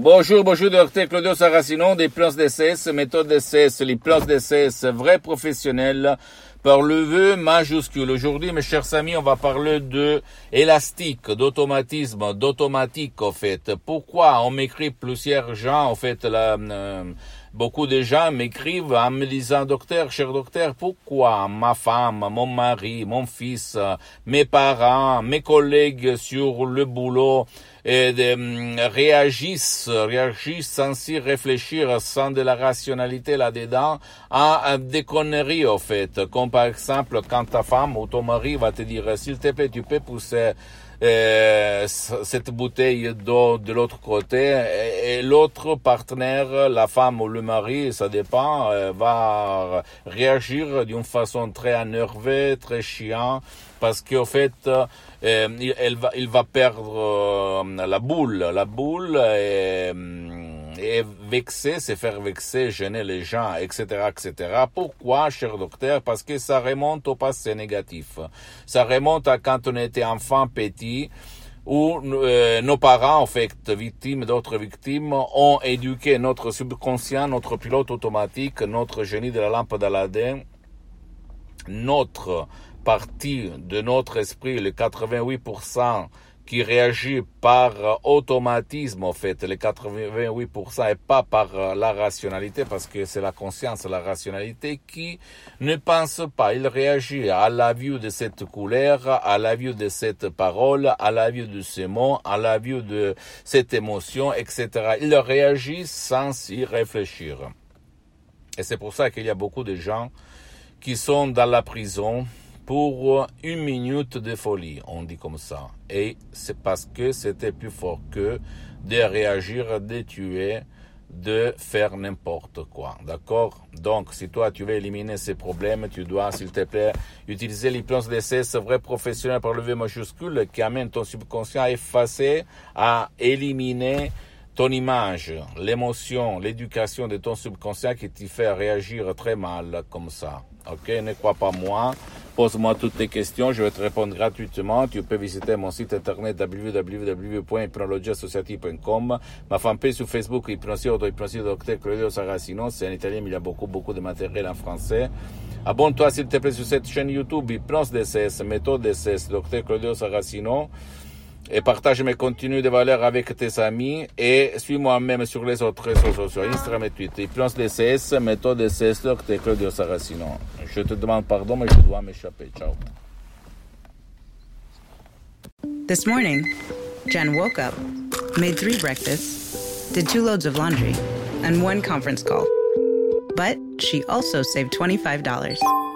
Bonjour, bonjour, docteur Claudio Saracino des plans DCS, méthode DCS, les plans DCS vrais professionnels par le vœu majuscule. Aujourd'hui, mes chers amis, on va parler de élastique, d'automatisme, d'automatique, en fait. Pourquoi on m'écrit plusieurs gens, en fait, la, euh, beaucoup de gens m'écrivent en me disant, docteur, cher docteur, pourquoi ma femme, mon mari, mon fils, mes parents, mes collègues sur le boulot, et de, réagissent, réagissent sans y réfléchir, sans de la rationalité là-dedans, à des conneries, au fait. Comme par exemple, quand ta femme ou ton mari va te dire, s'il te plaît, tu peux pousser euh, cette bouteille d'eau de l'autre côté et, l'autre partenaire, la femme ou le mari, ça dépend, euh, va réagir d'une façon très énervée, très chiant, parce qu'au fait, euh, il va perdre la boule, la boule et et vexer, se faire vexer, gêner les gens, etc., etc. Pourquoi, cher docteur? Parce que ça remonte au passé négatif. Ça remonte à quand on était enfant petit, où euh, nos parents, en fait, victimes d'autres victimes, ont éduqué notre subconscient, notre pilote automatique, notre génie de la lampe d'Aladin, notre partie de notre esprit, le 88%, qui réagit par automatisme, en fait, les 88%, et pas par la rationalité, parce que c'est la conscience, la rationalité qui ne pense pas. Il réagit à la vue de cette couleur, à la vue de cette parole, à la vue de ces mots, à la vue de cette émotion, etc. Il réagit sans y réfléchir. Et c'est pour ça qu'il y a beaucoup de gens qui sont dans la prison, pour une minute de folie, on dit comme ça. Et c'est parce que c'était plus fort que de réagir, de tuer, de faire n'importe quoi. D'accord? Donc, si toi, tu veux éliminer ces problèmes, tu dois, s'il te plaît, utiliser l'hypnose ce vrai professionnel par le V majuscule qui amène ton subconscient à effacer, à éliminer ton image, l'émotion, l'éducation de ton subconscient qui te fait réagir très mal comme ça. Ok, ne crois pas moi. Pose-moi toutes tes questions, je vais te répondre gratuitement. Tu peux visiter mon site internet www.hypnologieassociative.com, ma fanpage sur Facebook, Hypnosie Auto Docteur Claudio Saracino. C'est en italien, mais il y a beaucoup, beaucoup de matériel en français. Abonne-toi, s'il te plaît, sur cette chaîne YouTube, Hypnose DCS, méthode DCS, Docteur Claudio Saracino et partage mes contenus de valeur avec tes amis et suis-moi même sur les autres réseaux sociaux, Instagram et Twitter. Hypnose DCS, méthode DCS, Docteur Claudio Saracino. Je te demande pardon, mais je dois m'échapper. Ciao. This morning, Jen woke up, made three breakfasts, did two loads of laundry, and one conference call. But she also saved $25